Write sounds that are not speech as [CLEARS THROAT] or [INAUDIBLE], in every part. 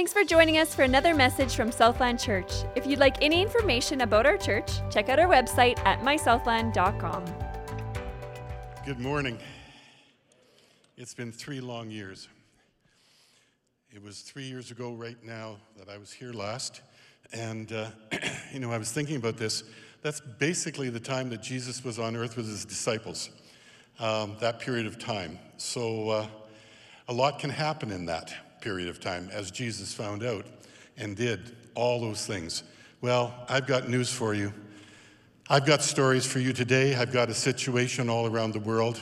Thanks for joining us for another message from Southland Church. If you'd like any information about our church, check out our website at mysouthland.com. Good morning. It's been three long years. It was three years ago, right now, that I was here last. And, uh, [CLEARS THROAT] you know, I was thinking about this. That's basically the time that Jesus was on earth with his disciples, um, that period of time. So, uh, a lot can happen in that period of time, as Jesus found out and did all those things. Well, I've got news for you. I've got stories for you today. I've got a situation all around the world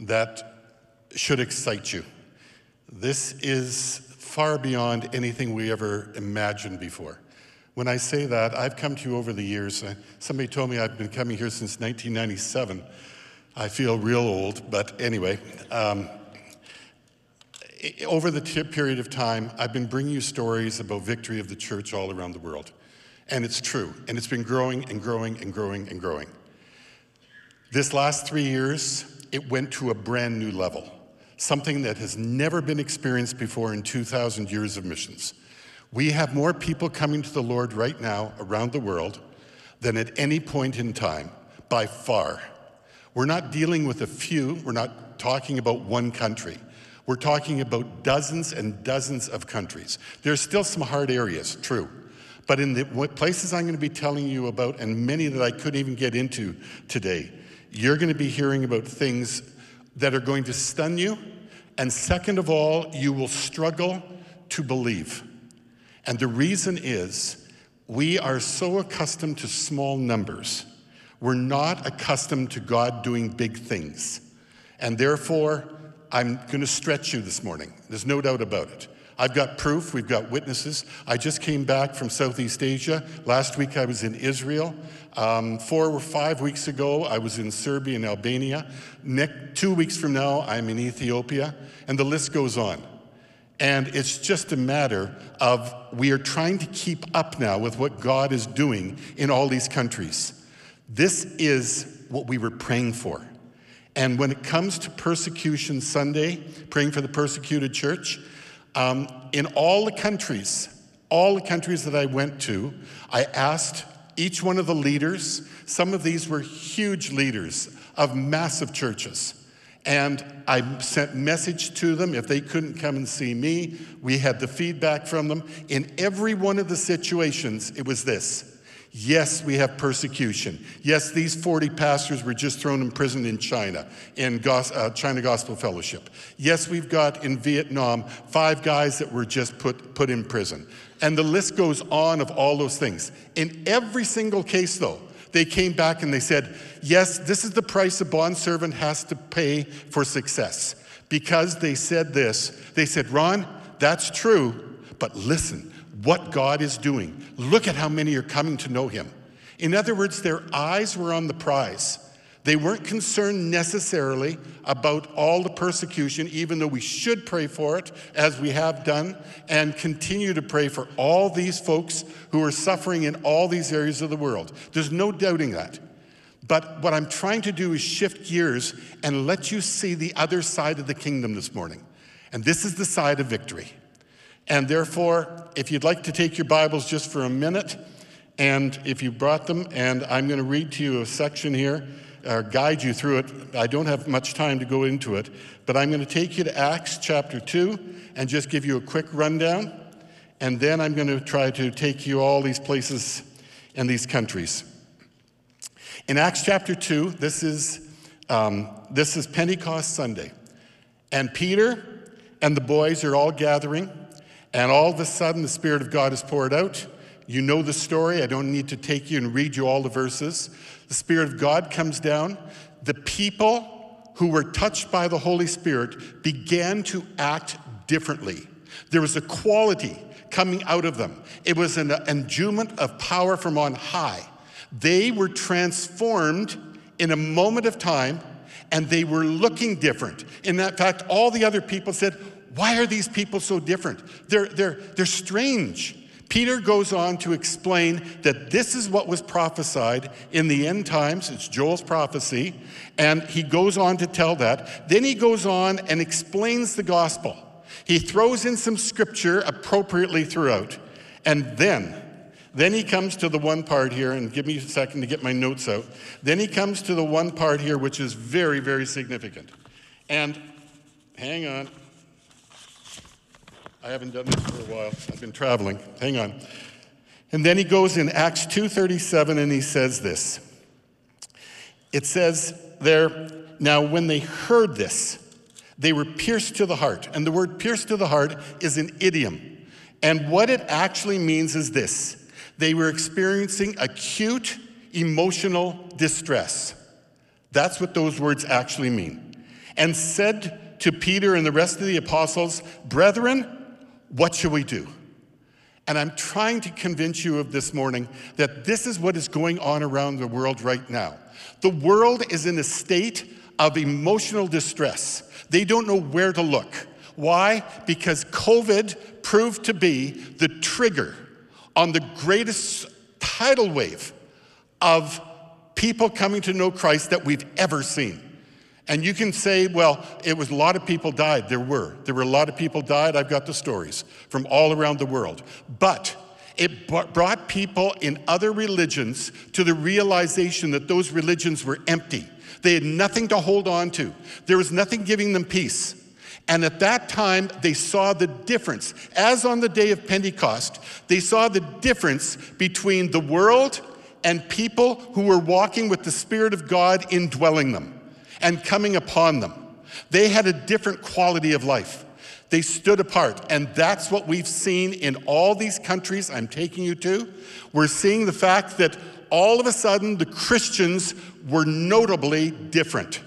that should excite you. This is far beyond anything we ever imagined before. When I say that, I've come to you over the years. Uh, somebody told me I've been coming here since 1997. I feel real old, but anyway. Um, over the period of time, I've been bringing you stories about victory of the church all around the world. And it's true. And it's been growing and growing and growing and growing. This last three years, it went to a brand new level, something that has never been experienced before in 2,000 years of missions. We have more people coming to the Lord right now around the world than at any point in time, by far. We're not dealing with a few, we're not talking about one country. We're talking about dozens and dozens of countries. There's still some hard areas, true. But in the places I'm going to be telling you about, and many that I couldn't even get into today, you're going to be hearing about things that are going to stun you. And second of all, you will struggle to believe. And the reason is we are so accustomed to small numbers. We're not accustomed to God doing big things. And therefore, I'm going to stretch you this morning. There's no doubt about it. I've got proof, we've got witnesses. I just came back from Southeast Asia. Last week I was in Israel. Um, four or five weeks ago I was in Serbia and Albania. Two weeks from now I'm in Ethiopia. And the list goes on. And it's just a matter of we are trying to keep up now with what God is doing in all these countries. This is what we were praying for. And when it comes to Persecution Sunday, praying for the persecuted church, um, in all the countries, all the countries that I went to, I asked each one of the leaders, some of these were huge leaders of massive churches. And I sent message to them if they couldn't come and see me. We had the feedback from them. In every one of the situations, it was this. Yes, we have persecution. Yes, these 40 pastors were just thrown in prison in China, in uh, China Gospel Fellowship. Yes, we've got in Vietnam five guys that were just put, put in prison. And the list goes on of all those things. In every single case, though, they came back and they said, Yes, this is the price a bondservant has to pay for success. Because they said this, they said, Ron, that's true, but listen, what God is doing. Look at how many are coming to know Him. In other words, their eyes were on the prize. They weren't concerned necessarily about all the persecution, even though we should pray for it, as we have done, and continue to pray for all these folks who are suffering in all these areas of the world. There's no doubting that. But what I'm trying to do is shift gears and let you see the other side of the kingdom this morning. And this is the side of victory. And therefore, if you'd like to take your Bibles just for a minute, and if you brought them, and I'm going to read to you a section here or guide you through it. I don't have much time to go into it, but I'm going to take you to Acts chapter 2 and just give you a quick rundown. And then I'm going to try to take you all these places and these countries. In Acts chapter 2, this is, um, this is Pentecost Sunday. And Peter and the boys are all gathering, and all of a sudden the Spirit of God is poured out. You know the story. I don't need to take you and read you all the verses. The Spirit of God comes down. The people who were touched by the Holy Spirit began to act differently. There was a quality coming out of them, it was an endowment of power from on high. They were transformed in a moment of time and they were looking different. In that fact, all the other people said, Why are these people so different? They're, they're, they're strange. Peter goes on to explain that this is what was prophesied in the end times. It's Joel's prophecy. And he goes on to tell that. Then he goes on and explains the gospel. He throws in some scripture appropriately throughout. And then, then he comes to the one part here, and give me a second to get my notes out. Then he comes to the one part here, which is very, very significant. And hang on. I haven't done this for a while. I've been traveling. Hang on. And then he goes in Acts 2:37 and he says this. It says there, now when they heard this, they were pierced to the heart. And the word pierced to the heart is an idiom. And what it actually means is this they were experiencing acute emotional distress. That's what those words actually mean. And said to Peter and the rest of the apostles, Brethren, what shall we do? And I'm trying to convince you of this morning that this is what is going on around the world right now. The world is in a state of emotional distress. They don't know where to look. Why? Because COVID proved to be the trigger on the greatest tidal wave of people coming to know Christ that we've ever seen. And you can say, well, it was a lot of people died. There were. There were a lot of people died. I've got the stories from all around the world. But it brought people in other religions to the realization that those religions were empty. They had nothing to hold on to. There was nothing giving them peace. And at that time, they saw the difference. As on the day of Pentecost, they saw the difference between the world and people who were walking with the Spirit of God indwelling them and coming upon them. They had a different quality of life. They stood apart. And that's what we've seen in all these countries I'm taking you to. We're seeing the fact that all of a sudden the Christians were notably different.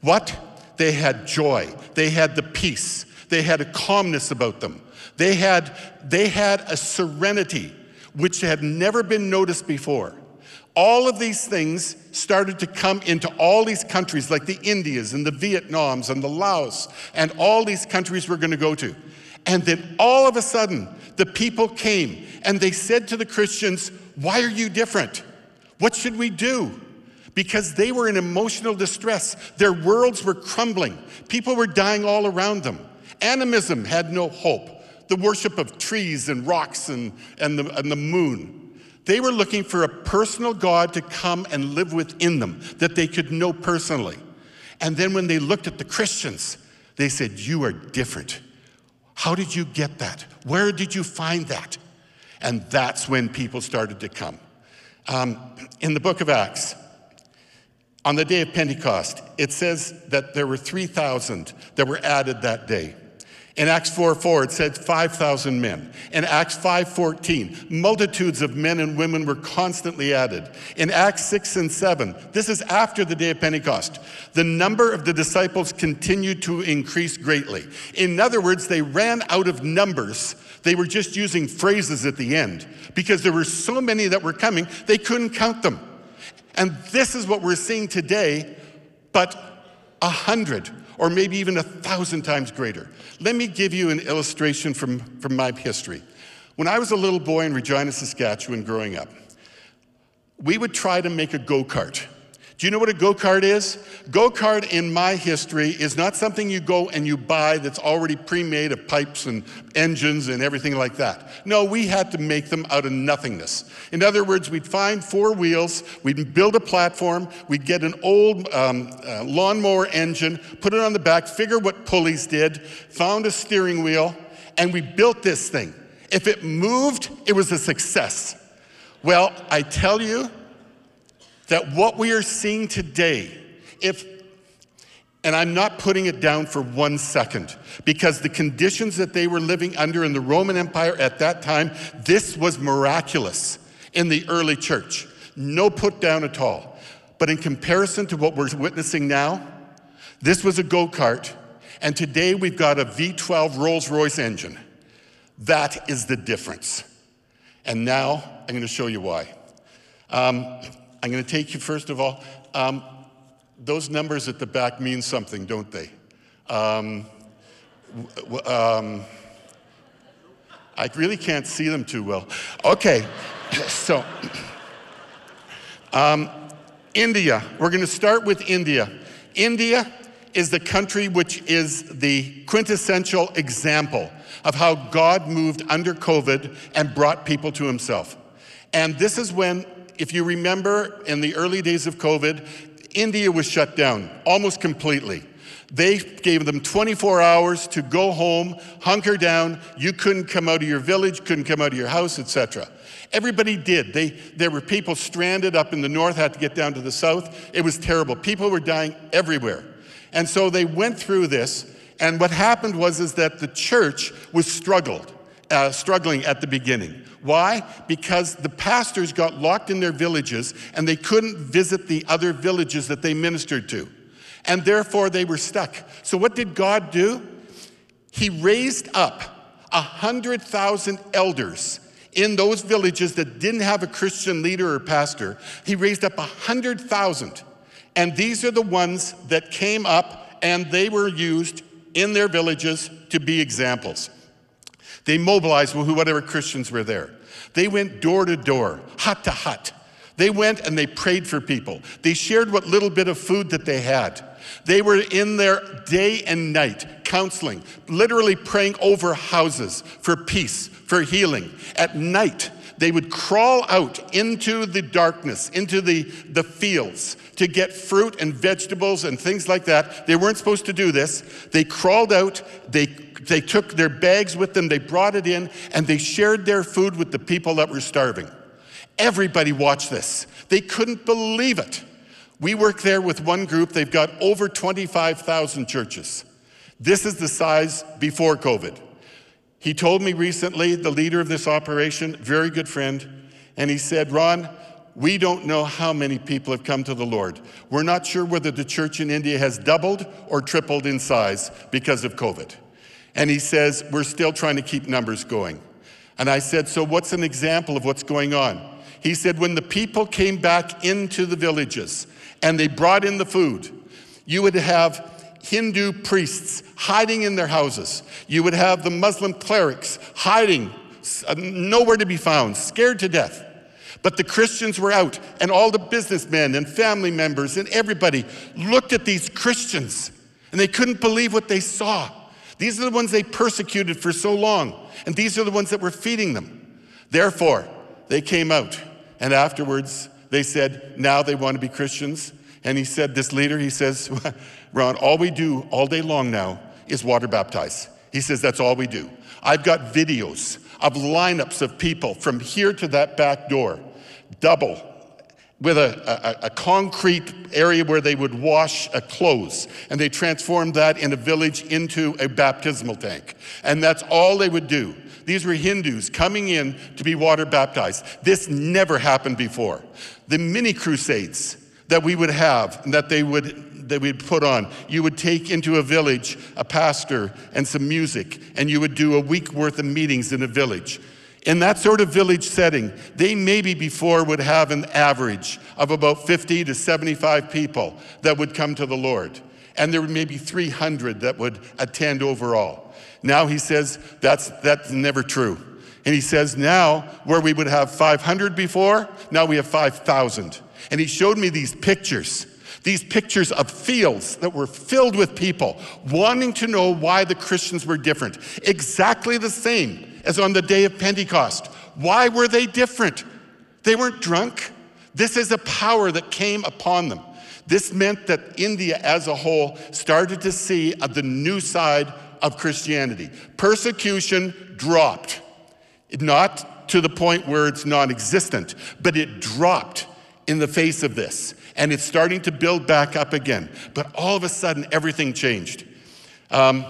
What? They had joy, they had the peace, they had a calmness about them, they had, they had a serenity which had never been noticed before. All of these things started to come into all these countries, like the Indias and the Vietnams and the Laos, and all these countries we're going to go to. And then all of a sudden, the people came and they said to the Christians, Why are you different? What should we do? Because they were in emotional distress. Their worlds were crumbling. People were dying all around them. Animism had no hope. The worship of trees and rocks and, and, the, and the moon. They were looking for a personal God to come and live within them that they could know personally. And then when they looked at the Christians, they said, You are different. How did you get that? Where did you find that? And that's when people started to come. Um, in the book of Acts, on the day of Pentecost, it says that there were 3,000 that were added that day. In Acts 4 4, it said 5,000 men. In Acts 5 14, multitudes of men and women were constantly added. In Acts 6 and 7, this is after the day of Pentecost, the number of the disciples continued to increase greatly. In other words, they ran out of numbers. They were just using phrases at the end because there were so many that were coming, they couldn't count them. And this is what we're seeing today, but a hundred or maybe even a thousand times greater. Let me give you an illustration from, from my history. When I was a little boy in Regina, Saskatchewan, growing up, we would try to make a go kart. Do you know what a go kart is? Go kart in my history is not something you go and you buy that's already pre made of pipes and engines and everything like that. No, we had to make them out of nothingness. In other words, we'd find four wheels, we'd build a platform, we'd get an old um, uh, lawnmower engine, put it on the back, figure what pulleys did, found a steering wheel, and we built this thing. If it moved, it was a success. Well, I tell you, that what we are seeing today, if and I'm not putting it down for one second because the conditions that they were living under in the Roman Empire at that time, this was miraculous in the early church. No put down at all. But in comparison to what we're witnessing now, this was a go kart, and today we've got a V12 Rolls Royce engine. That is the difference. And now I'm going to show you why. Um, I'm going to take you, first of all, um, those numbers at the back mean something, don't they? Um, um, I really can't see them too well. Okay, [LAUGHS] so [CLEARS THROAT] um, India. We're going to start with India. India is the country which is the quintessential example of how God moved under COVID and brought people to himself. And this is when, if you remember, in the early days of COVID, India was shut down almost completely. They gave them 24 hours to go home, hunker down. You couldn't come out of your village, couldn't come out of your house, etc. Everybody did. They, there were people stranded up in the north, had to get down to the south. It was terrible. People were dying everywhere. And so they went through this, and what happened was is that the church was struggled, uh, struggling at the beginning. Why? Because the pastors got locked in their villages and they couldn't visit the other villages that they ministered to. And therefore they were stuck. So what did God do? He raised up a hundred thousand elders in those villages that didn't have a Christian leader or pastor. He raised up a hundred thousand. And these are the ones that came up and they were used in their villages to be examples. They mobilized whatever Christians were there. They went door to door, hut to hut. They went and they prayed for people. They shared what little bit of food that they had. They were in there day and night, counseling, literally praying over houses for peace, for healing. At night, they would crawl out into the darkness, into the, the fields to get fruit and vegetables and things like that. They weren't supposed to do this. They crawled out, they, they took their bags with them, they brought it in, and they shared their food with the people that were starving. Everybody watched this. They couldn't believe it. We work there with one group, they've got over 25,000 churches. This is the size before COVID. He told me recently, the leader of this operation, very good friend, and he said, Ron, we don't know how many people have come to the Lord. We're not sure whether the church in India has doubled or tripled in size because of COVID. And he says, We're still trying to keep numbers going. And I said, So what's an example of what's going on? He said, When the people came back into the villages and they brought in the food, you would have Hindu priests hiding in their houses. You would have the Muslim clerics hiding, uh, nowhere to be found, scared to death. But the Christians were out, and all the businessmen and family members and everybody looked at these Christians and they couldn't believe what they saw. These are the ones they persecuted for so long, and these are the ones that were feeding them. Therefore, they came out, and afterwards they said, now they want to be Christians. And he said, This leader, he says, [LAUGHS] Ron, all we do all day long now is water baptize. He says, That's all we do. I've got videos of lineups of people from here to that back door, double, with a, a, a, concrete area where they would wash uh, clothes. And they transformed that in a village into a baptismal tank. And that's all they would do. These were Hindus coming in to be water baptized. This never happened before. The mini crusades that we would have, and that they would that we'd put on. You would take into a village a pastor and some music, and you would do a week worth of meetings in a village. In that sort of village setting, they maybe before would have an average of about 50 to 75 people that would come to the Lord. And there were maybe 300 that would attend overall. Now he says that's, that's never true. And he says now, where we would have 500 before, now we have 5,000. And he showed me these pictures these pictures of fields that were filled with people wanting to know why the Christians were different. Exactly the same as on the day of Pentecost. Why were they different? They weren't drunk. This is a power that came upon them. This meant that India as a whole started to see the new side of Christianity. Persecution dropped, not to the point where it's non existent, but it dropped in the face of this. And it's starting to build back up again. But all of a sudden, everything changed. Um,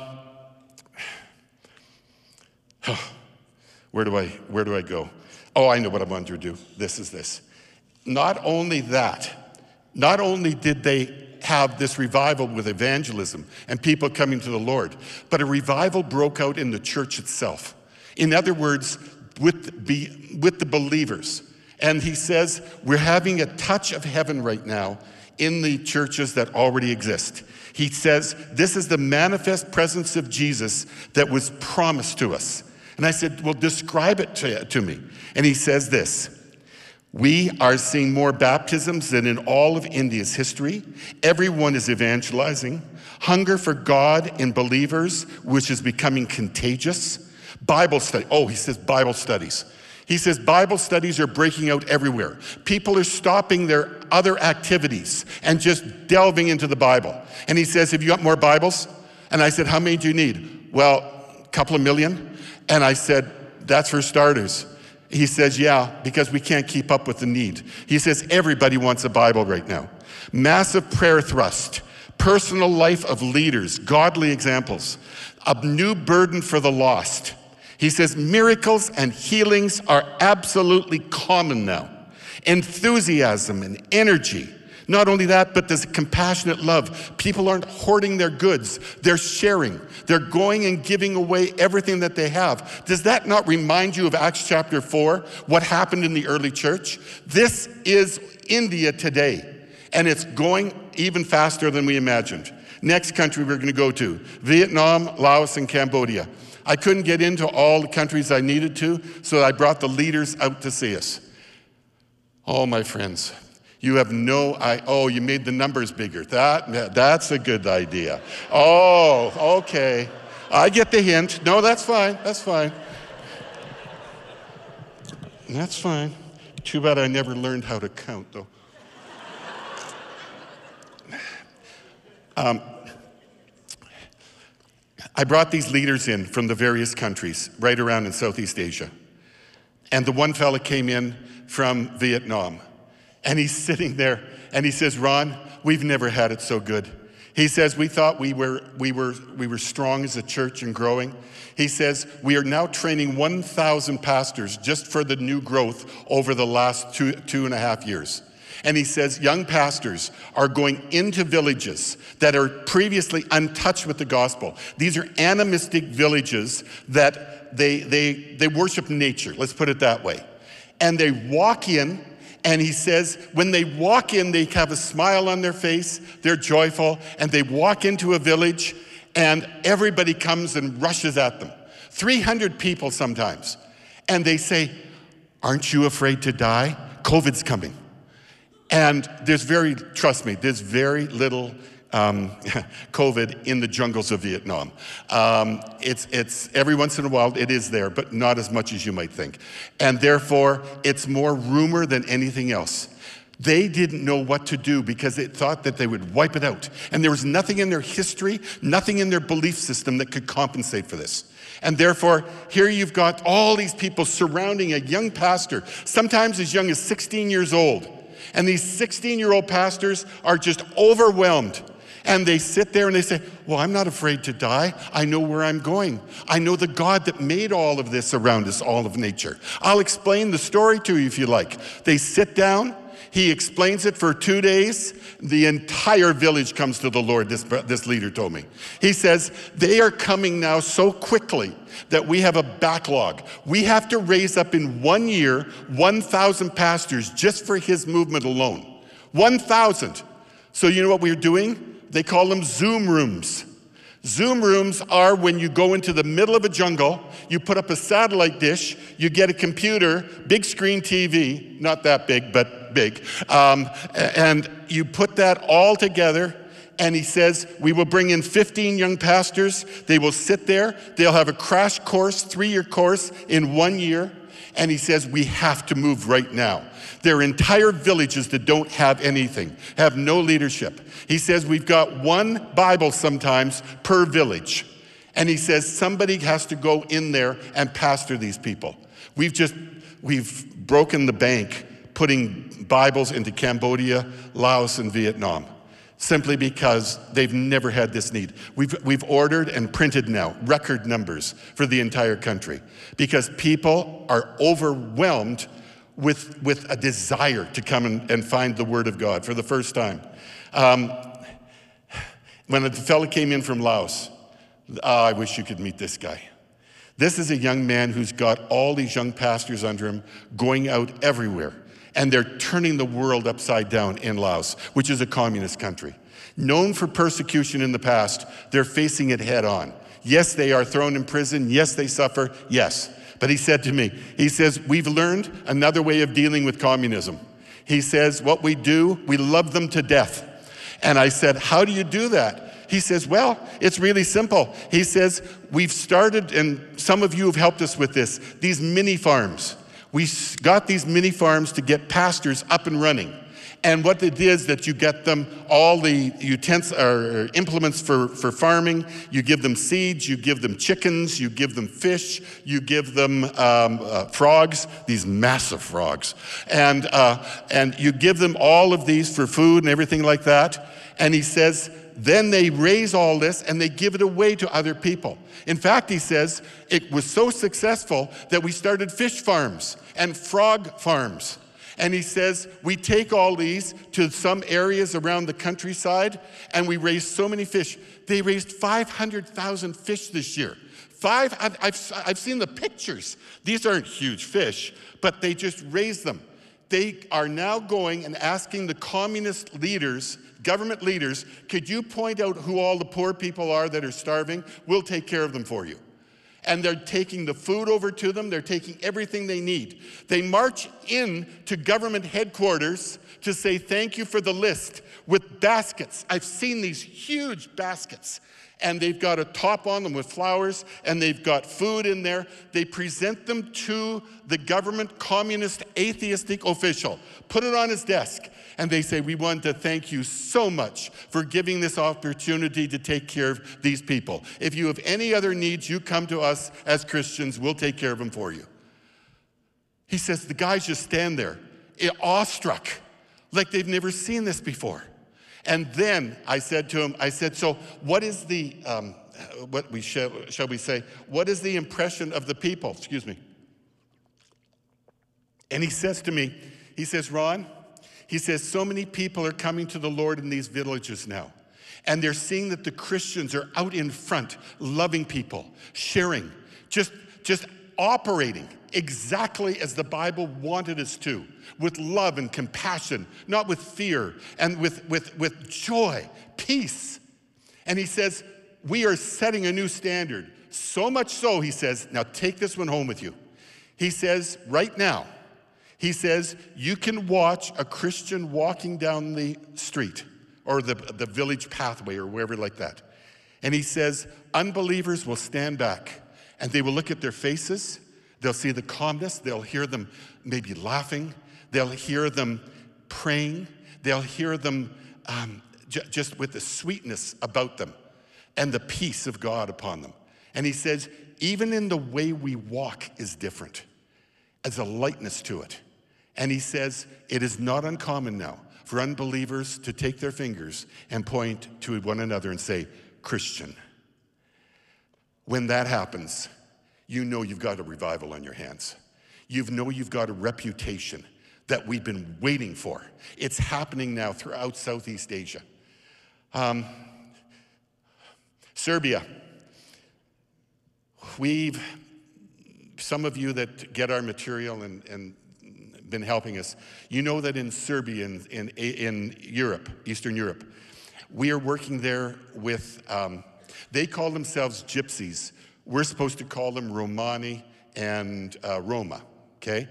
[SIGHS] where, do I, where do I go? Oh, I know what I want to do. This is this. Not only that, not only did they have this revival with evangelism and people coming to the Lord, but a revival broke out in the church itself. In other words, with, the, with the believers. And he says, We're having a touch of heaven right now in the churches that already exist. He says, This is the manifest presence of Jesus that was promised to us. And I said, Well, describe it to, to me. And he says this We are seeing more baptisms than in all of India's history. Everyone is evangelizing. hunger for God in believers, which is becoming contagious. Bible study. Oh, he says Bible studies. He says Bible studies are breaking out everywhere. People are stopping their other activities and just delving into the Bible. And he says, Have you got more Bibles? And I said, How many do you need? Well, a couple of million. And I said, That's for starters. He says, Yeah, because we can't keep up with the need. He says, Everybody wants a Bible right now. Massive prayer thrust, personal life of leaders, godly examples, a new burden for the lost. He says, Miracles and healings are absolutely common now. Enthusiasm and energy. Not only that, but there's compassionate love. People aren't hoarding their goods, they're sharing. They're going and giving away everything that they have. Does that not remind you of Acts chapter 4? What happened in the early church? This is India today, and it's going even faster than we imagined. Next country we're going to go to Vietnam, Laos, and Cambodia. I couldn't get into all the countries I needed to, so I brought the leaders out to see us. Oh, my friends, you have no I oh, you made the numbers bigger. That that's a good idea. Oh, okay. I get the hint. No, that's fine. That's fine. That's fine. Too bad I never learned how to count, though. Um, I brought these leaders in from the various countries right around in Southeast Asia. And the one fella came in from Vietnam. And he's sitting there and he says, Ron, we've never had it so good. He says, We thought we were, we, were, we were strong as a church and growing. He says, We are now training 1,000 pastors just for the new growth over the last two, two and a half years. And he says, Young pastors are going into villages that are previously untouched with the gospel. These are animistic villages that they, they, they worship nature, let's put it that way. And they walk in and he says, when they walk in, they have a smile on their face, they're joyful, and they walk into a village, and everybody comes and rushes at them. 300 people sometimes. And they say, Aren't you afraid to die? COVID's coming. And there's very, trust me, there's very little um, [LAUGHS] COVID in the jungles of Vietnam. Um, it's, it's every once in a while it is there, but not as much as you might think. And therefore, it's more rumor than anything else. They didn't know what to do because they thought that they would wipe it out. And there was nothing in their history, nothing in their belief system that could compensate for this. And therefore, here you've got all these people surrounding a young pastor, sometimes as young as 16 years old. And these 16 year old pastors are just overwhelmed and they sit there and they say, Well, I'm not afraid to die. I know where I'm going. I know the God that made all of this around us, all of nature. I'll explain the story to you if you like. They sit down. He explains it for two days. The entire village comes to the Lord, this, this leader told me. He says, They are coming now so quickly that we have a backlog. We have to raise up in one year 1,000 pastors just for his movement alone. 1,000. So, you know what we're doing? They call them Zoom rooms. Zoom rooms are when you go into the middle of a jungle, you put up a satellite dish, you get a computer, big screen TV, not that big, but big, um, and you put that all together. And he says, We will bring in 15 young pastors. They will sit there. They'll have a crash course, three year course in one year. And he says, We have to move right now. There are entire villages that don't have anything, have no leadership. He says we've got one Bible sometimes per village. And he says somebody has to go in there and pastor these people. We've just, we've broken the bank putting Bibles into Cambodia, Laos, and Vietnam simply because they've never had this need. We've, we've ordered and printed now record numbers for the entire country because people are overwhelmed with, with a desire to come and, and find the Word of God for the first time. Um, when the fellow came in from Laos, oh, I wish you could meet this guy. This is a young man who's got all these young pastors under him going out everywhere. And they're turning the world upside down in Laos, which is a communist country. Known for persecution in the past, they're facing it head on. Yes, they are thrown in prison. Yes, they suffer. Yes. But he said to me, he says, We've learned another way of dealing with communism. He says, What we do, we love them to death. And I said, How do you do that? He says, Well, it's really simple. He says, We've started, and some of you have helped us with this, these mini farms. We got these mini farms to get pastors up and running. And what it is that you get them all the utensils or implements for, for farming. You give them seeds, you give them chickens, you give them fish, you give them um, uh, frogs, these massive frogs, and uh, and you give them all of these for food and everything like that. And he says, then they raise all this and they give it away to other people. In fact, he says it was so successful that we started fish farms and frog farms. And he says, we take all these to some areas around the countryside and we raise so many fish. They raised 500,000 fish this year. Five, I've, I've, I've seen the pictures. These aren't huge fish, but they just raise them. They are now going and asking the communist leaders, government leaders, could you point out who all the poor people are that are starving? We'll take care of them for you and they're taking the food over to them, they're taking everything they need. They march in to government headquarters to say thank you for the list with baskets. I've seen these huge baskets. And they've got a top on them with flowers, and they've got food in there. They present them to the government communist atheistic official, put it on his desk and they say, We want to thank you so much for giving this opportunity to take care of these people. If you have any other needs, you come to us as Christians, we'll take care of them for you. He says, The guys just stand there, awestruck, like they've never seen this before. And then I said to him, I said, So what is the, um, what we shall, shall we say, what is the impression of the people? Excuse me. And he says to me, he says, Ron, he says, so many people are coming to the Lord in these villages now. And they're seeing that the Christians are out in front, loving people, sharing, just, just operating exactly as the Bible wanted us to, with love and compassion, not with fear, and with, with, with joy, peace. And he says, We are setting a new standard. So much so, he says, now take this one home with you. He says, right now, he says, You can watch a Christian walking down the street or the, the village pathway or wherever like that. And he says, Unbelievers will stand back and they will look at their faces. They'll see the calmness. They'll hear them maybe laughing. They'll hear them praying. They'll hear them um, j- just with the sweetness about them and the peace of God upon them. And he says, even in the way we walk is different. There's a lightness to it. And he says, It is not uncommon now for unbelievers to take their fingers and point to one another and say, Christian. When that happens, you know you've got a revival on your hands. You know you've got a reputation that we've been waiting for. It's happening now throughout Southeast Asia. Um, Serbia. We've, some of you that get our material and, and been helping us. You know that in Serbia, in, in, in Europe, Eastern Europe, we are working there with, um, they call themselves gypsies. We're supposed to call them Romani and uh, Roma, okay?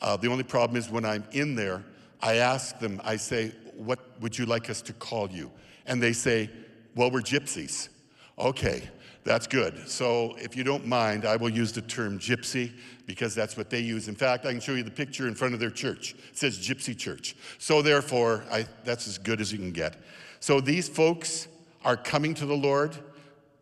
Uh, the only problem is when I'm in there, I ask them, I say, what would you like us to call you? And they say, well, we're gypsies. Okay, that's good. So if you don't mind, I will use the term gypsy because that's what they use. In fact, I can show you the picture in front of their church. It says Gypsy Church. So therefore, I, that's as good as you can get. So these folks are coming to the Lord,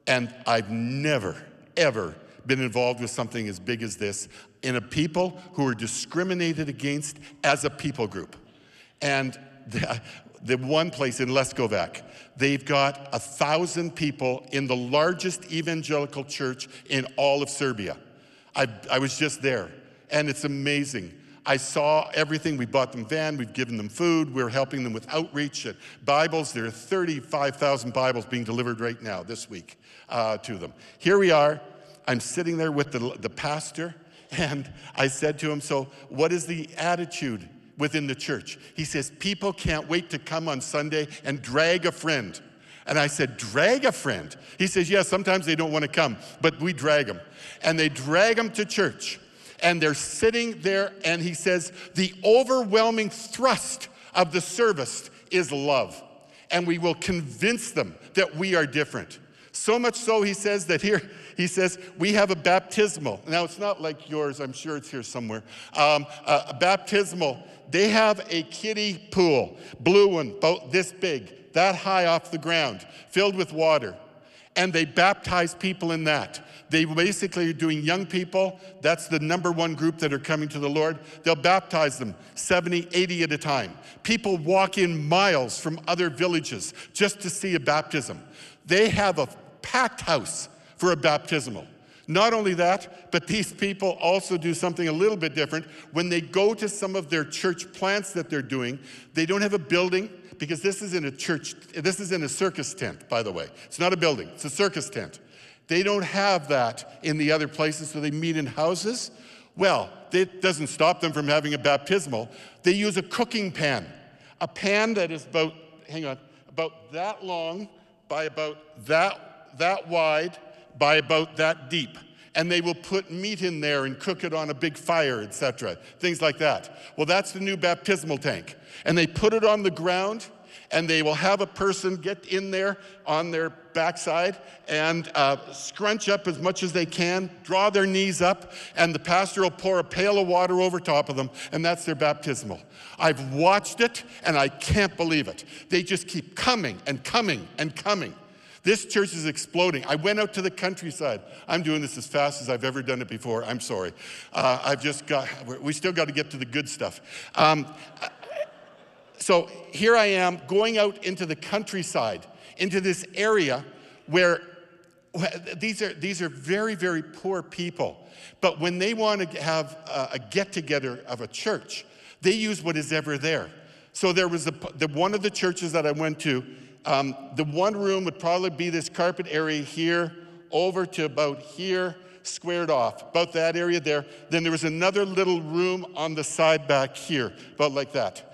and I've never, ever been involved with something as big as this in a people who are discriminated against as a people group. And the, the one place in Leskovac, they've got a thousand people in the largest evangelical church in all of Serbia. I, I was just there, and it's amazing. I saw everything. We bought them van, we've given them food, we're helping them with outreach and Bibles. There are 35,000 Bibles being delivered right now this week uh, to them. Here we are. I'm sitting there with the, the pastor, [LAUGHS] and I said to him, So, what is the attitude within the church? He says, People can't wait to come on Sunday and drag a friend. And I said, Drag a friend? He says, yeah, sometimes they don't want to come, but we drag them. And they drag them to church. And they're sitting there, and he says, The overwhelming thrust of the service is love. and we will convince them that we are different. So much so, he says that here, he says, we have a baptismal. Now, it's not like yours, I'm sure it's here somewhere. Um, a, a baptismal, they have a kiddie pool, blue one, about this big, that high off the ground, filled with water. And they baptize people in that. They basically are doing young people. That's the number one group that are coming to the Lord. They'll baptize them 70, 80 at a time. People walk in miles from other villages just to see a baptism. They have a packed house for a baptismal. Not only that, but these people also do something a little bit different. When they go to some of their church plants that they're doing, they don't have a building because this is in a church, this is in a circus tent, by the way. It's not a building, it's a circus tent. They don't have that in the other places, so they meet in houses. Well, it doesn't stop them from having a baptismal. They use a cooking pan, a pan that is about, hang on, about that long by about that that wide by about that deep. And they will put meat in there and cook it on a big fire, etc. Things like that. Well, that's the new baptismal tank. And they put it on the ground and they will have a person get in there on their backside and uh, scrunch up as much as they can, draw their knees up, and the pastor will pour a pail of water over top of them, and that's their baptismal. I've watched it and I can't believe it. They just keep coming and coming and coming. This church is exploding. I went out to the countryside. I'm doing this as fast as I've ever done it before. I'm sorry. Uh, I've just got, we still got to get to the good stuff. Um, so here I am going out into the countryside, into this area where these are, these are very, very poor people. But when they want to have a, a get together of a church, they use what is ever there. So there was a, the, one of the churches that I went to um, the one room would probably be this carpet area here, over to about here, squared off, about that area there. Then there was another little room on the side back here, about like that.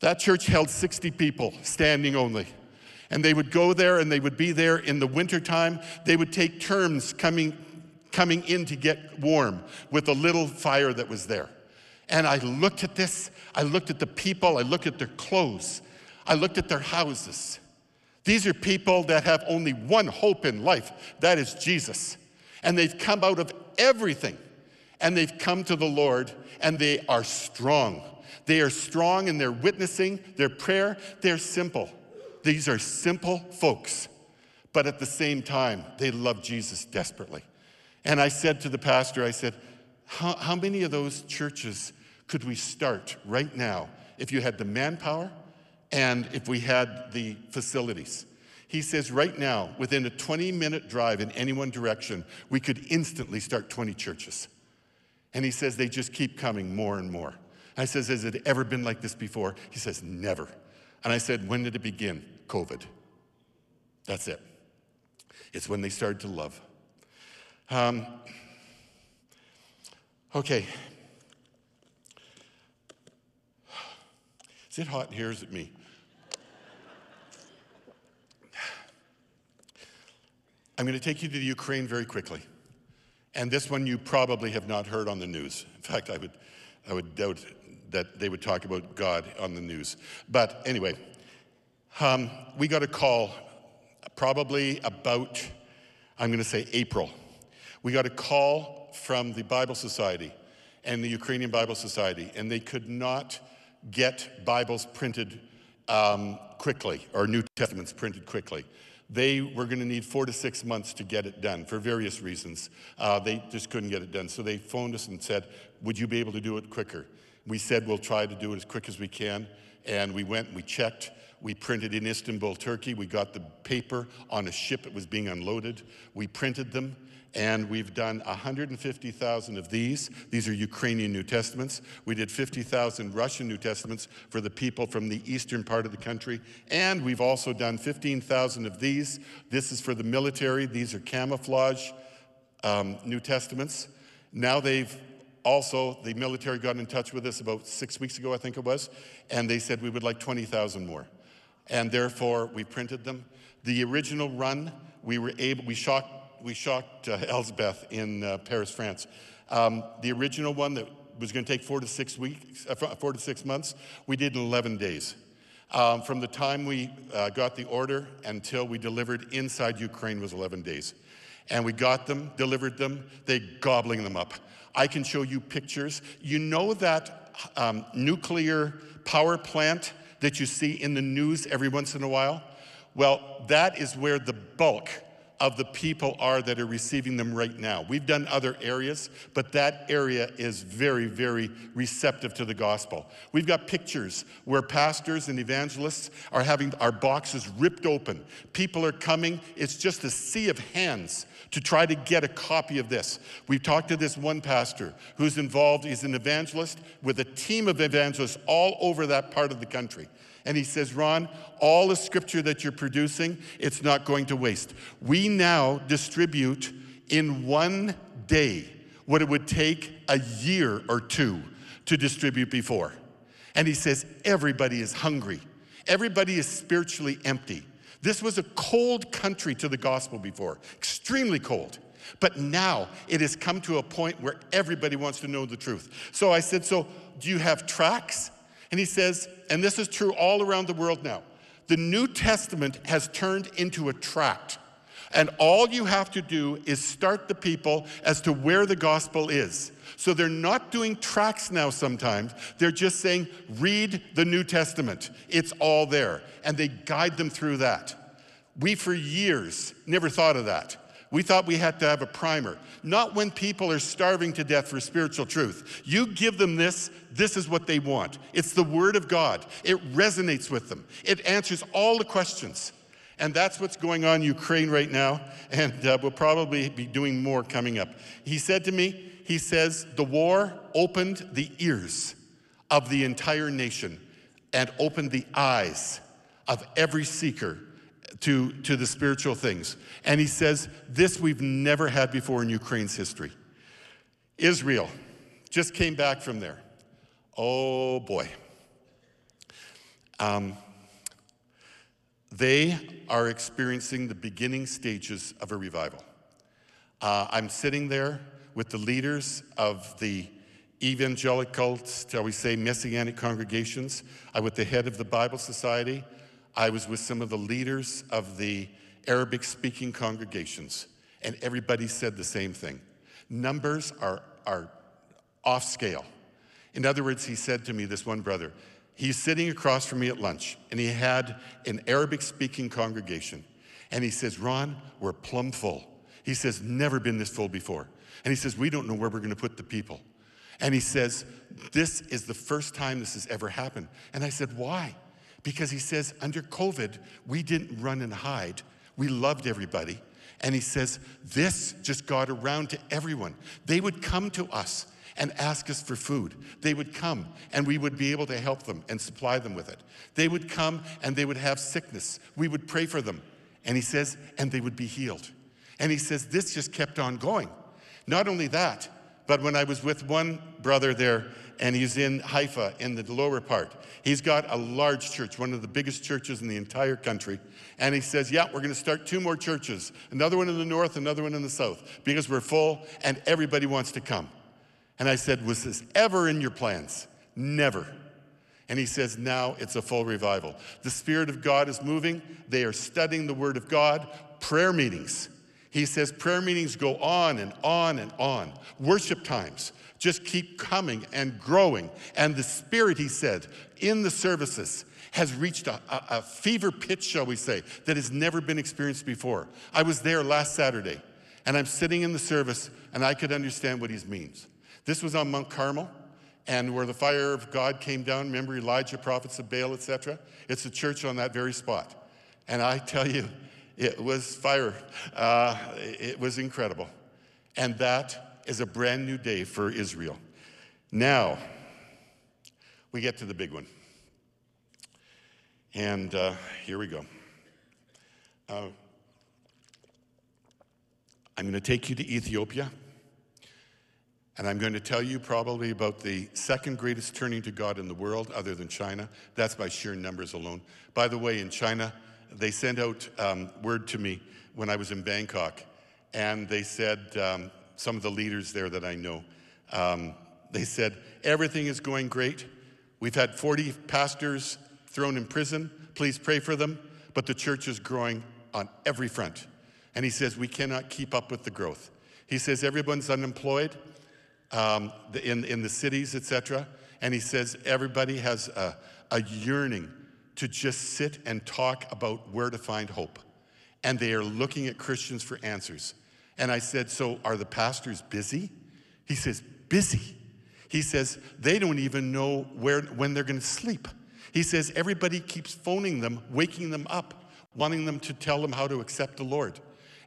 That church held 60 people, standing only. And they would go there and they would be there in the wintertime. They would take turns coming, coming in to get warm with a little fire that was there. And I looked at this, I looked at the people, I looked at their clothes, I looked at their houses. These are people that have only one hope in life that is Jesus. And they've come out of everything and they've come to the Lord and they are strong. They are strong in their witnessing, their prayer. They're simple. These are simple folks, but at the same time, they love Jesus desperately. And I said to the pastor, I said, how, how many of those churches could we start right now if you had the manpower and if we had the facilities. He says right now, within a 20 minute drive in any one direction, we could instantly start 20 churches. And he says they just keep coming more and more. I says, has it ever been like this before? He says, never. And I said, when did it begin? COVID. That's it. It's when they started to love. Um, okay. Is it hot here? Is it me? I'm going to take you to the Ukraine very quickly. And this one you probably have not heard on the news. In fact, I would, I would doubt that they would talk about God on the news. But anyway, um, we got a call probably about, I'm going to say April. We got a call from the Bible Society and the Ukrainian Bible Society, and they could not get Bibles printed um, quickly or New Testaments printed quickly. They were going to need four to six months to get it done for various reasons. Uh, they just couldn't get it done. So they phoned us and said, Would you be able to do it quicker? We said, We'll try to do it as quick as we can. And we went and we checked. We printed in Istanbul, Turkey. We got the paper on a ship that was being unloaded. We printed them and we've done 150,000 of these. These are Ukrainian New Testaments. We did 50,000 Russian New Testaments for the people from the eastern part of the country. And we've also done 15,000 of these. This is for the military. These are camouflage um, New Testaments. Now they've also, the military got in touch with us about six weeks ago, I think it was, and they said we would like 20,000 more. And therefore, we printed them. The original run, we were able, we shot we shocked uh, [LAUGHS] Elsbeth in uh, Paris, France. Um, the original one that was going to take four to six weeks, uh, four to six months, we did in 11 days. Um, from the time we uh, got the order until we delivered inside Ukraine was 11 days. And we got them, delivered them, they gobbling them up. I can show you pictures. You know that um, nuclear power plant that you see in the news every once in a while? Well, that is where the bulk of the people are that are receiving them right now. We've done other areas, but that area is very, very receptive to the gospel. We've got pictures where pastors and evangelists are having our boxes ripped open. People are coming, it's just a sea of hands to try to get a copy of this. We've talked to this one pastor who's involved, he's an evangelist with a team of evangelists all over that part of the country. And he says, Ron, all the scripture that you're producing, it's not going to waste. We now distribute in one day what it would take a year or two to distribute before. And he says, everybody is hungry, everybody is spiritually empty. This was a cold country to the gospel before, extremely cold. But now it has come to a point where everybody wants to know the truth. So I said, So do you have tracts? And he says, and this is true all around the world now the New Testament has turned into a tract. And all you have to do is start the people as to where the gospel is. So they're not doing tracts now sometimes. They're just saying, read the New Testament. It's all there. And they guide them through that. We, for years, never thought of that. We thought we had to have a primer. Not when people are starving to death for spiritual truth. You give them this, this is what they want. It's the Word of God. It resonates with them, it answers all the questions. And that's what's going on in Ukraine right now, and uh, we'll probably be doing more coming up. He said to me, he says, the war opened the ears of the entire nation and opened the eyes of every seeker to, to the spiritual things. And he says, This we've never had before in Ukraine's history. Israel just came back from there. Oh boy. Um, they are experiencing the beginning stages of a revival. Uh, I'm sitting there with the leaders of the evangelical, shall we say, messianic congregations. I'm with the head of the Bible Society. I was with some of the leaders of the Arabic speaking congregations, and everybody said the same thing. Numbers are, are off scale. In other words, he said to me, this one brother, he's sitting across from me at lunch, and he had an Arabic speaking congregation. And he says, Ron, we're plumb full. He says, never been this full before. And he says, we don't know where we're going to put the people. And he says, this is the first time this has ever happened. And I said, why? Because he says, under COVID, we didn't run and hide. We loved everybody. And he says, this just got around to everyone. They would come to us and ask us for food. They would come and we would be able to help them and supply them with it. They would come and they would have sickness. We would pray for them. And he says, and they would be healed. And he says, this just kept on going. Not only that, but when I was with one brother there, and he's in Haifa in the lower part, he's got a large church, one of the biggest churches in the entire country. And he says, Yeah, we're going to start two more churches, another one in the north, another one in the south, because we're full and everybody wants to come. And I said, Was this ever in your plans? Never. And he says, Now it's a full revival. The Spirit of God is moving. They are studying the Word of God, prayer meetings. He says prayer meetings go on and on and on. Worship times just keep coming and growing. And the Spirit, he said, in the services has reached a, a, a fever pitch, shall we say, that has never been experienced before. I was there last Saturday, and I'm sitting in the service, and I could understand what he means. This was on Mount Carmel and where the fire of God came down. Remember Elijah, prophets of Baal, etc. It's a church on that very spot, and I tell you, it was fire. Uh, it was incredible. And that is a brand new day for Israel. Now, we get to the big one. And uh, here we go. Uh, I'm going to take you to Ethiopia. And I'm going to tell you probably about the second greatest turning to God in the world, other than China. That's by sheer numbers alone. By the way, in China, they sent out um, word to me when I was in Bangkok, and they said, um, some of the leaders there that I know, um, they said, everything is going great. We've had 40 pastors thrown in prison. Please pray for them. But the church is growing on every front. And he says, we cannot keep up with the growth. He says, everyone's unemployed um, in, in the cities, etc. And he says, everybody has a, a yearning to just sit and talk about where to find hope. And they are looking at Christians for answers. And I said, So are the pastors busy? He says, Busy. He says, They don't even know where, when they're going to sleep. He says, Everybody keeps phoning them, waking them up, wanting them to tell them how to accept the Lord.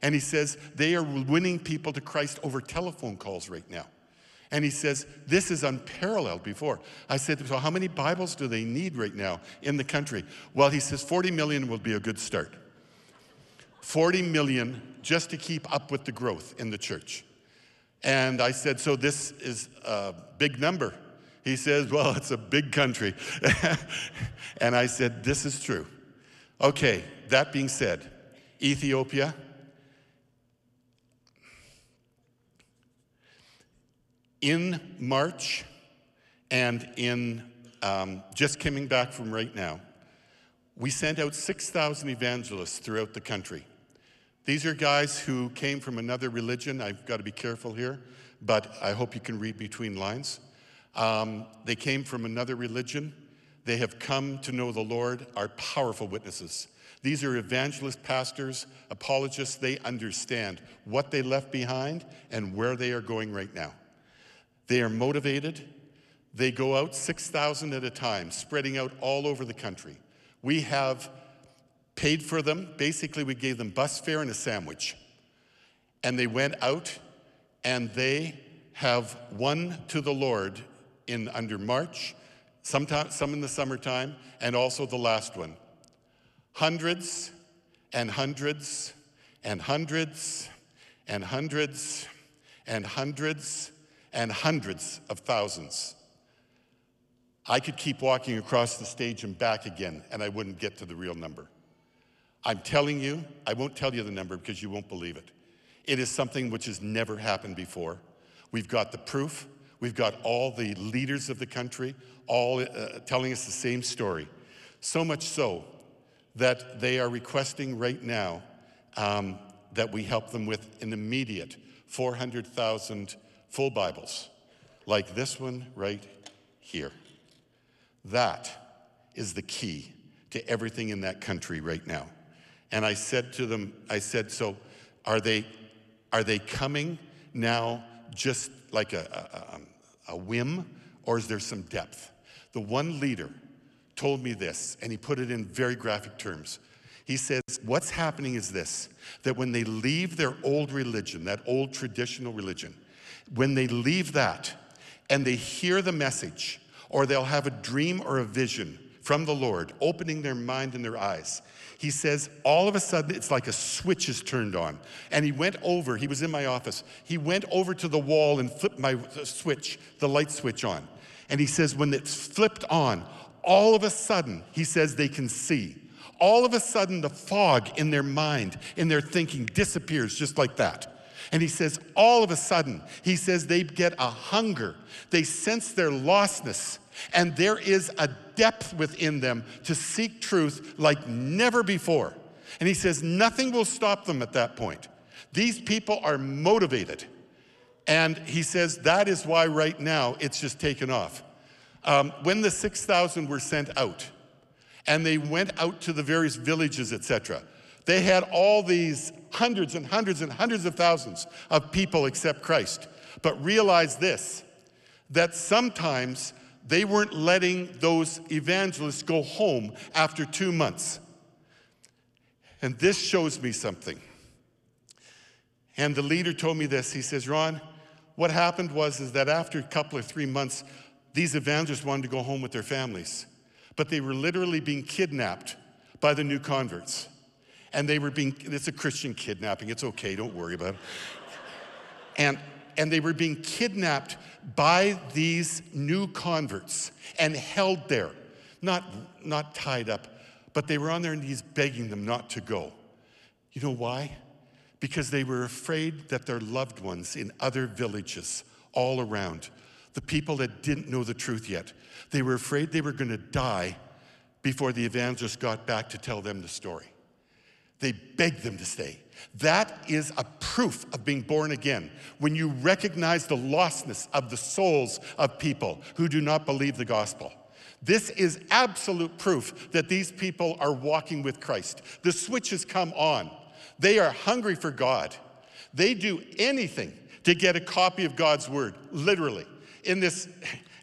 And he says, They are winning people to Christ over telephone calls right now. And he says, This is unparalleled before. I said, So, how many Bibles do they need right now in the country? Well, he says, 40 million will be a good start. 40 million just to keep up with the growth in the church. And I said, So this is a big number. He says, Well, it's a big country. [LAUGHS] and I said, This is true. Okay, that being said, Ethiopia. In March and in um, just coming back from right now, we sent out 6,000 evangelists throughout the country. These are guys who came from another religion. I've got to be careful here, but I hope you can read between lines. Um, they came from another religion. They have come to know the Lord, are powerful witnesses. These are evangelist pastors, apologists. They understand what they left behind and where they are going right now. They are motivated. They go out 6,000 at a time, spreading out all over the country. We have paid for them. Basically, we gave them bus fare and a sandwich. And they went out and they have won to the Lord in under March, sometime, some in the summertime, and also the last one. Hundreds and hundreds and hundreds and hundreds and hundreds and hundreds of thousands. I could keep walking across the stage and back again, and I wouldn't get to the real number. I'm telling you, I won't tell you the number because you won't believe it. It is something which has never happened before. We've got the proof. We've got all the leaders of the country all uh, telling us the same story. So much so that they are requesting right now um, that we help them with an immediate 400,000 full Bibles, like this one right here. That is the key to everything in that country right now. And I said to them, I said, so are they, are they coming now just like a, a, um, a whim, or is there some depth? The one leader told me this, and he put it in very graphic terms. He says, What's happening is this that when they leave their old religion, that old traditional religion, when they leave that and they hear the message, or they'll have a dream or a vision from the Lord, opening their mind and their eyes, he says, all of a sudden, it's like a switch is turned on. And he went over, he was in my office, he went over to the wall and flipped my uh, switch, the light switch on. And he says, when it's flipped on, all of a sudden, he says they can see. All of a sudden, the fog in their mind, in their thinking, disappears just like that. And he says, all of a sudden, he says they get a hunger. They sense their lostness and there is a depth within them to seek truth like never before. And he says, nothing will stop them at that point. These people are motivated. And he says, that is why right now it's just taken off. Um, when the 6,000 were sent out, and they went out to the various villages, etc., they had all these hundreds and hundreds and hundreds of thousands of people accept Christ. But realize this that sometimes they weren't letting those evangelists go home after two months. And this shows me something. And the leader told me this. He says, Ron, what happened was is that after a couple or three months, these evangelists wanted to go home with their families. But they were literally being kidnapped by the new converts. And they were being, it's a Christian kidnapping. It's okay, don't worry about it. And, and they were being kidnapped by these new converts and held there, not, not tied up, but they were on their knees begging them not to go. You know why? Because they were afraid that their loved ones in other villages all around, the people that didn't know the truth yet, they were afraid they were going to die before the evangelist got back to tell them the story. They begged them to stay. That is a proof of being born again when you recognize the lostness of the souls of people who do not believe the gospel. This is absolute proof that these people are walking with Christ. The switch has come on. They are hungry for God. They do anything to get a copy of God's word, literally. In this,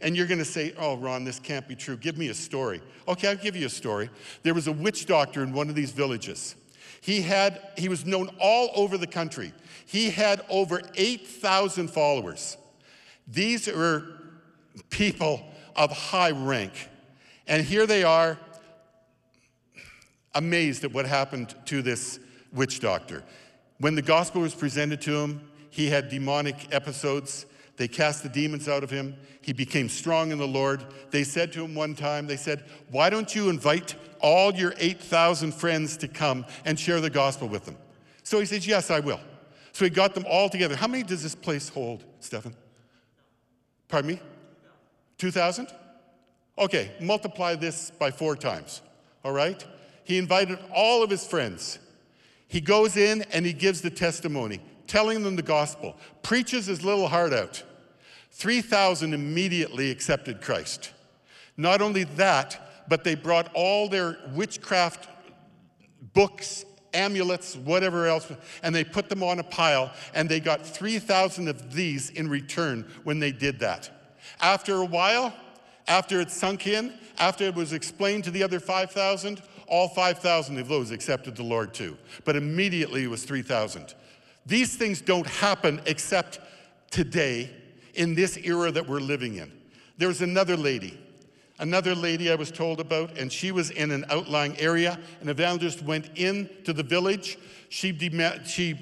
and you're going to say, Oh, Ron, this can't be true. Give me a story. Okay, I'll give you a story. There was a witch doctor in one of these villages. He had he was known all over the country. He had over 8,000 followers. These were people of high rank. And here they are amazed at what happened to this witch doctor. When the gospel was presented to him, he had demonic episodes. They cast the demons out of him. He became strong in the Lord. They said to him one time, they said, Why don't you invite all your 8,000 friends to come and share the gospel with them? So he says, Yes, I will. So he got them all together. How many does this place hold, Stefan? Pardon me? 2,000? Okay, multiply this by four times, all right? He invited all of his friends. He goes in and he gives the testimony, telling them the gospel, preaches his little heart out. 3,000 immediately accepted Christ. Not only that, but they brought all their witchcraft books, amulets, whatever else, and they put them on a pile, and they got 3,000 of these in return when they did that. After a while, after it sunk in, after it was explained to the other 5,000, all 5,000 of those accepted the Lord too. But immediately it was 3,000. These things don't happen except today in this era that we're living in. There was another lady, another lady I was told about, and she was in an outlying area. An evangelist went into the village. She, she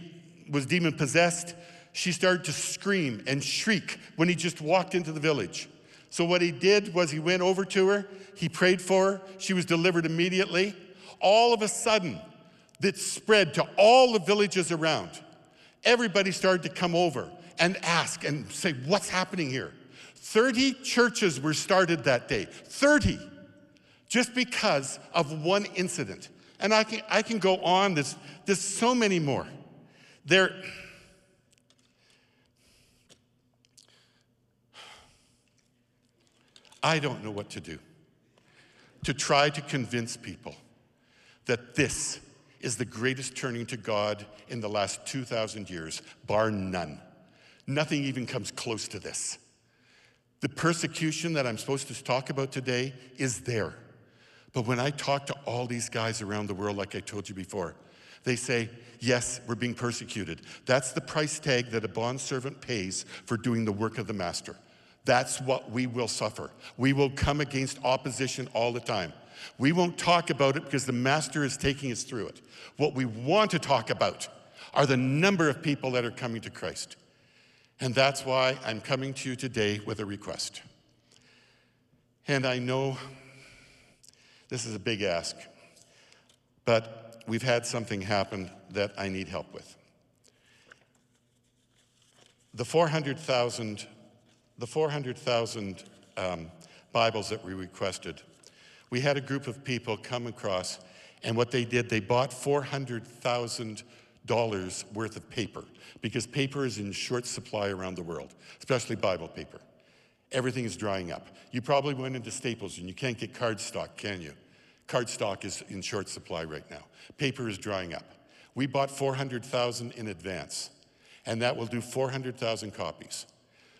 was demon possessed. She started to scream and shriek when he just walked into the village. So, what he did was he went over to her, he prayed for her, she was delivered immediately. All of a sudden, that spread to all the villages around. Everybody started to come over and ask and say, What's happening here? 30 churches were started that day. 30. Just because of one incident. And I can, I can go on, there's, there's so many more. There, I don't know what to do to try to convince people that this is the greatest turning to God in the last 2,000 years, bar none. Nothing even comes close to this. The persecution that I'm supposed to talk about today is there. But when I talk to all these guys around the world, like I told you before, they say, Yes, we're being persecuted. That's the price tag that a bondservant pays for doing the work of the master. That's what we will suffer. We will come against opposition all the time. We won't talk about it because the master is taking us through it. What we want to talk about are the number of people that are coming to Christ. And that's why I'm coming to you today with a request. And I know this is a big ask, but we've had something happen that I need help with. The 400,000 the 400,000 um, Bibles that we requested, we had a group of people come across, and what they did, they bought $400,000 worth of paper because paper is in short supply around the world, especially Bible paper. Everything is drying up. You probably went into Staples and you can't get cardstock, can you? Cardstock is in short supply right now. Paper is drying up. We bought 400,000 in advance, and that will do 400,000 copies.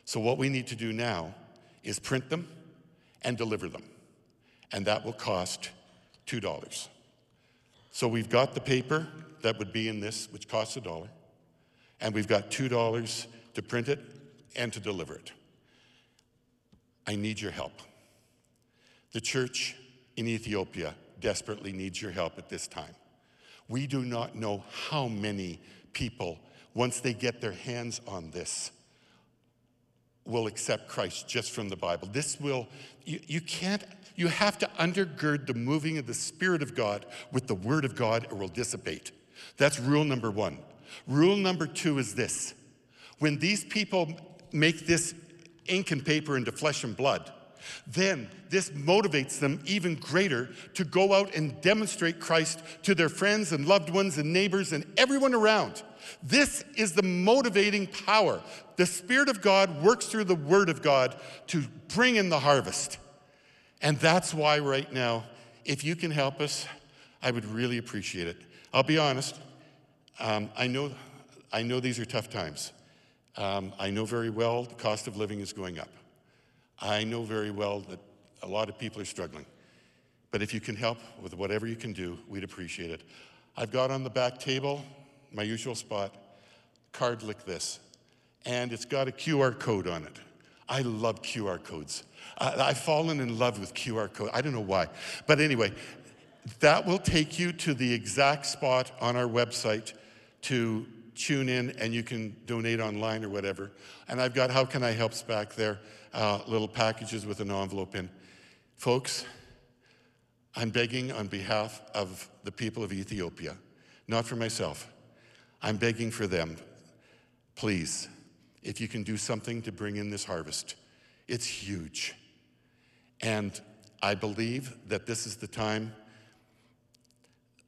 So, what we need to do now is print them and deliver them, and that will cost $2. So, we've got the paper that would be in this, which costs a dollar and we've got $2 to print it and to deliver it. I need your help. The church in Ethiopia desperately needs your help at this time. We do not know how many people, once they get their hands on this, will accept Christ just from the Bible. This will, you, you can't, you have to undergird the moving of the Spirit of God with the Word of God, or will dissipate. That's rule number one. Rule number two is this when these people make this ink and paper into flesh and blood, Then this motivates them even greater to go out and demonstrate Christ to their friends and loved ones and neighbors and everyone around. This is the motivating power. The Spirit of God works through the Word of God to bring in the harvest. And that's why, right now, if you can help us, I would really appreciate it. I'll be honest, um, I, know, I know these are tough times. Um, I know very well the cost of living is going up. I know very well that a lot of people are struggling. But if you can help with whatever you can do, we'd appreciate it. I've got on the back table, my usual spot, card like this, and it's got a QR code on it. I love QR codes. I, have fallen in love with QR codes. I don't know why. But anyway, that will take you to the exact spot on our website to tune in and you can donate online or whatever. And I've got How Can I Helps back there, uh, little packages with an envelope in. Folks, I'm begging on behalf of the people of Ethiopia, not for myself. I'm begging for them. Please, if you can do something to bring in this harvest, it's huge. And I believe that this is the time,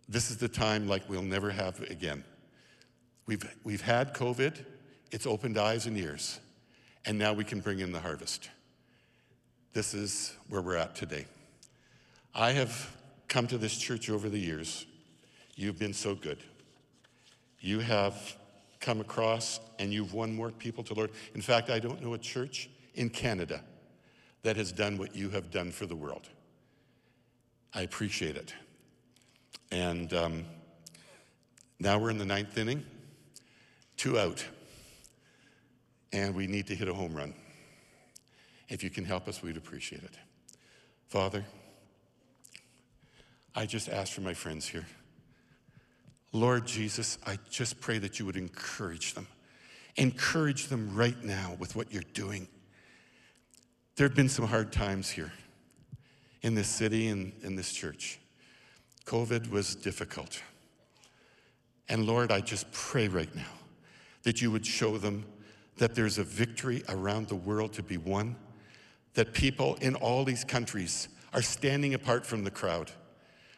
this is the time like we'll never have again. We've, we've had COVID, it's opened eyes and ears, and now we can bring in the harvest. This is where we're at today. I have come to this church over the years. You've been so good. You have come across and you've won more people to Lord. In fact, I don't know a church in Canada that has done what you have done for the world. I appreciate it. And um, now we're in the ninth inning, two out, and we need to hit a home run. If you can help us, we'd appreciate it. Father, I just ask for my friends here. Lord Jesus, I just pray that you would encourage them. Encourage them right now with what you're doing. There have been some hard times here in this city and in this church. COVID was difficult. And Lord, I just pray right now that you would show them that there's a victory around the world to be won, that people in all these countries are standing apart from the crowd,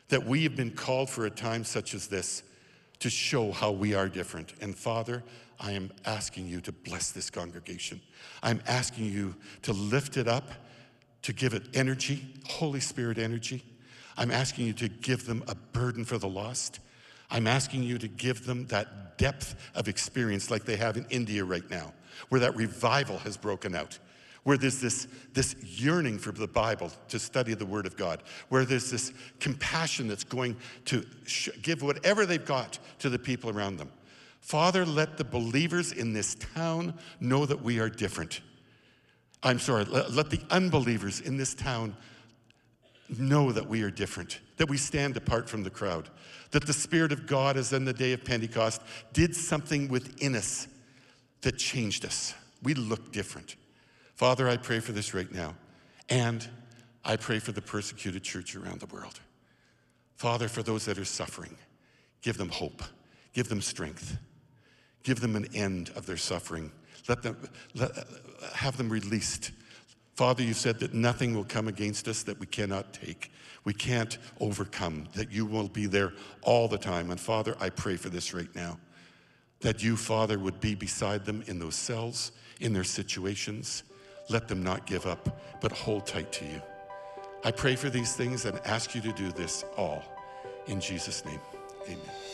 that we have been called for a time such as this to show how we are different. And Father, I am asking you to bless this congregation. I'm asking you to lift it up, to give it energy, Holy Spirit energy. I'm asking you to give them a burden for the lost. I'm asking you to give them that depth of experience like they have in India right now, where that revival has broken out where there's this, this yearning for the Bible to study the Word of God, where there's this compassion that's going to sh- give whatever they've got to the people around them. Father, let the believers in this town know that we are different. I'm sorry, let, let the unbelievers in this town know that we are different, that we stand apart from the crowd, that the Spirit of God, as in the day of Pentecost, did something within us that changed us. We look different. Father, I pray for this right now. And I pray for the persecuted church around the world. Father, for those that are suffering, give them hope, give them strength, give them an end of their suffering. Let them let, have them released. Father, you said that nothing will come against us that we cannot take. We can't overcome, that you will be there all the time. And Father, I pray for this right now. That you, Father, would be beside them in those cells, in their situations, let them not give up, but hold tight to you. I pray for these things and ask you to do this all. In Jesus' name, amen.